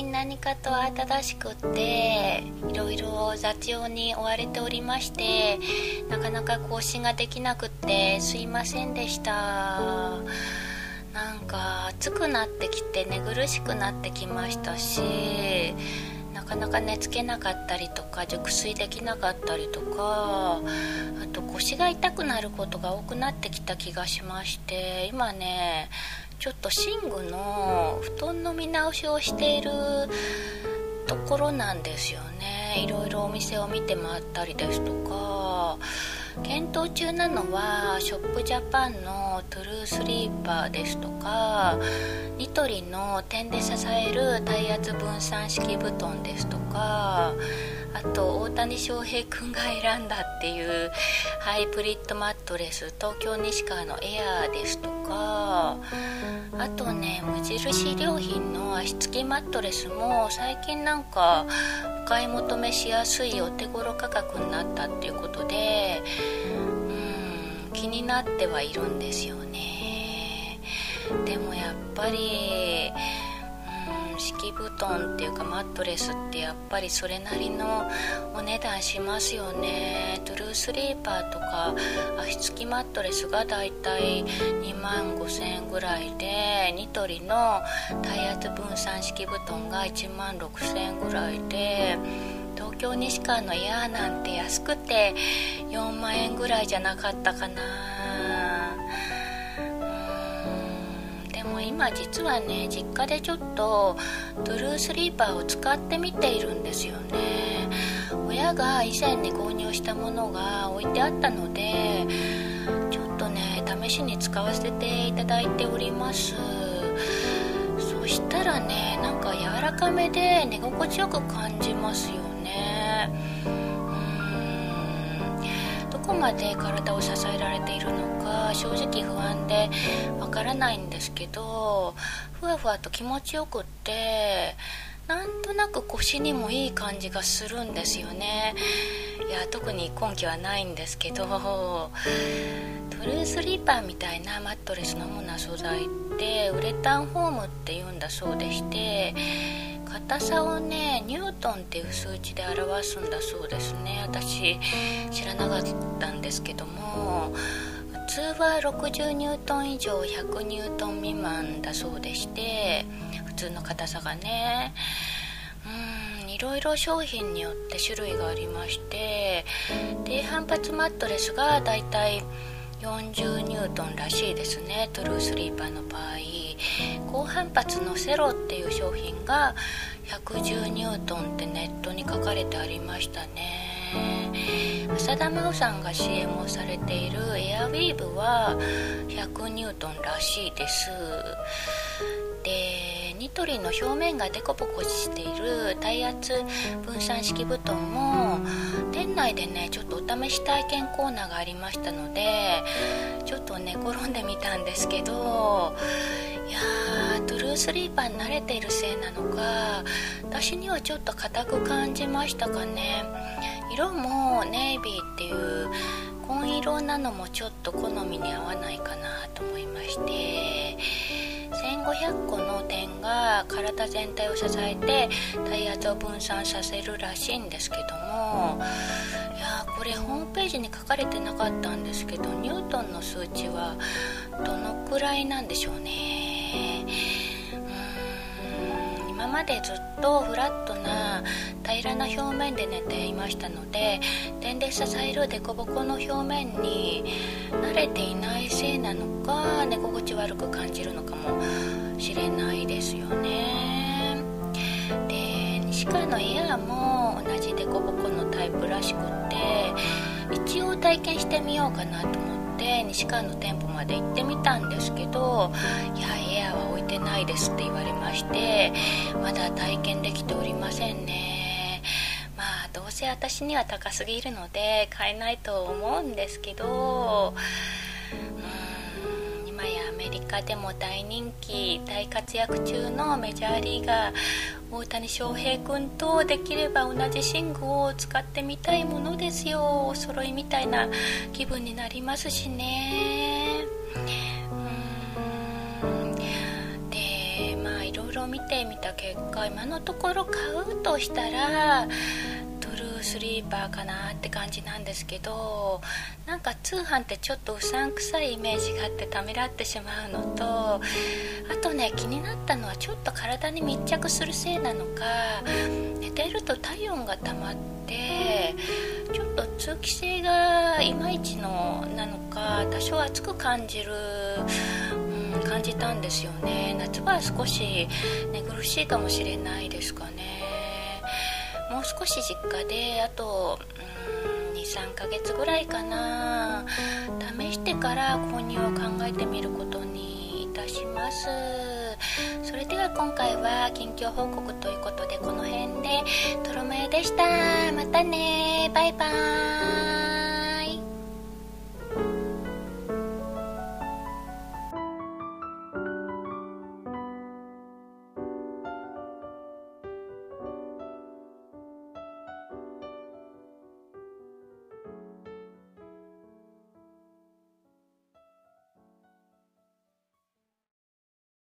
近何かと慌ただしくっていろいろ雑用に追われておりましてなかなか更新ができなくってすいませんでした。なんか暑くなってきて寝苦しくなってきましたしかなか寝つけなかったりとか熟睡できなかったりとかあと腰が痛くなることが多くなってきた気がしまして今ねちょっと寝具の布団の見直しをしているところなんですよね。いろいろお店を見て回ったりですとか。検討中なのはショップジャパンのトゥルースリーパーですとかニトリの点で支える体圧分散式布団ですとかあと大谷翔平君が選んだっていうハイブリッドマットレス東京西川のエアーですとかあとね無印良品の足つきマットレスも最近なんかお買い求めしやすいお手頃価格になったっていうことでうん気になってはいるんですよね。でもやっぱり敷布団っていうかマットレスってやっぱりそれなりのお値段しますよね。トゥルースリーパーとか足つきマットレスがだいたい2万5000円ぐらいでニトリの体圧分散式布団が1万6000円ぐらいで東京西川のエアーなんて安くて4万円ぐらいじゃなかったかな。今実はね実家でちょっとトゥルースリーパーを使ってみているんですよね。親が以前に購入したものが置いてあったのでちょっとね試しに使わせていただいております。そしたらねなんか柔らかめで寝心地よく感じますよね。こまで体を支えられているのか正直不安でわからないんですけどふわふわと気持ちよくってなんとなく腰にもいい感じがするんですよね。いや特に根拠はないんですけどトゥルースリーパーみたいなマットレスの主な素材ってウレタンフォームっていうんだそうでして硬さをねニュートンっていう数値で表すんだそうですね。私知らなかったんですけども普通は60ニュートン以上100ニュートン未満だそうでして普通の硬さがねうんいろいろ商品によって種類がありまして低反発マットレスがだいたい40ニュートンらしいですね。トゥルースリーパーの場合。高反発のセロっていう商品が110ニュートンってネットに書かれてありましたね。浅田真央さんが CM をされているエアウィーヴは100ニュートンらしいです。ニトリの表面がデコボコしている体圧分散式布団も店内でねちょっとお試し体験コーナーがありましたのでちょっと寝転んでみたんですけどいやートゥルースリーパーに慣れているせいなのか私にはちょっと硬く感じましたかね。色もネイビーっていう紺色なのもちょっと好みに合わないかなと思いまして。1500個の点が体全体を支えて体圧を分散させるらしいんですけどもいやこれホームページに書かれてなかったんですけどニュートンの数値はどのくらいなんでしょうねまでずっとフラットな平らな表面で寝ていましたので点で支える凸凹の表面に慣れていないせいなのか寝心地悪く感じるのかもしれないですよね。で西川のエアーも同じ凸凹のタイプらしくて一応体験してみようかなと思って西川の店舗まで行ってみたんですけどないですって言われましてまだ体験できておりませんね。まあどうせ私には高すぎるので買えないと思うんですけどうん今やアメリカでも大人気大活躍中のメジャーリーガー大谷翔平君とできれば同じ寝具を使ってみたいものですよ。お揃いみたいな気分になりますしね。見てみた結果今のところ買うとしたらトゥルースリーパーかなって感じなんですけどなんか通販ってちょっとうさんくさいイメージがあってためらってしまうのとあとね気になったのはちょっと体に密着するせいなのか寝てると体温が溜まってちょっと通気性がいまいちのなのか多少暑く感じる、感じたんですよね。夏場は少し寝苦しいかもしれないですかね。もう少し実家であと23ヶ月ぐらいかな。試してから購入を考えてみることにいたします。それでは今回は近況報告ということでこの辺で。とろまやでした。またね。バイバーイ。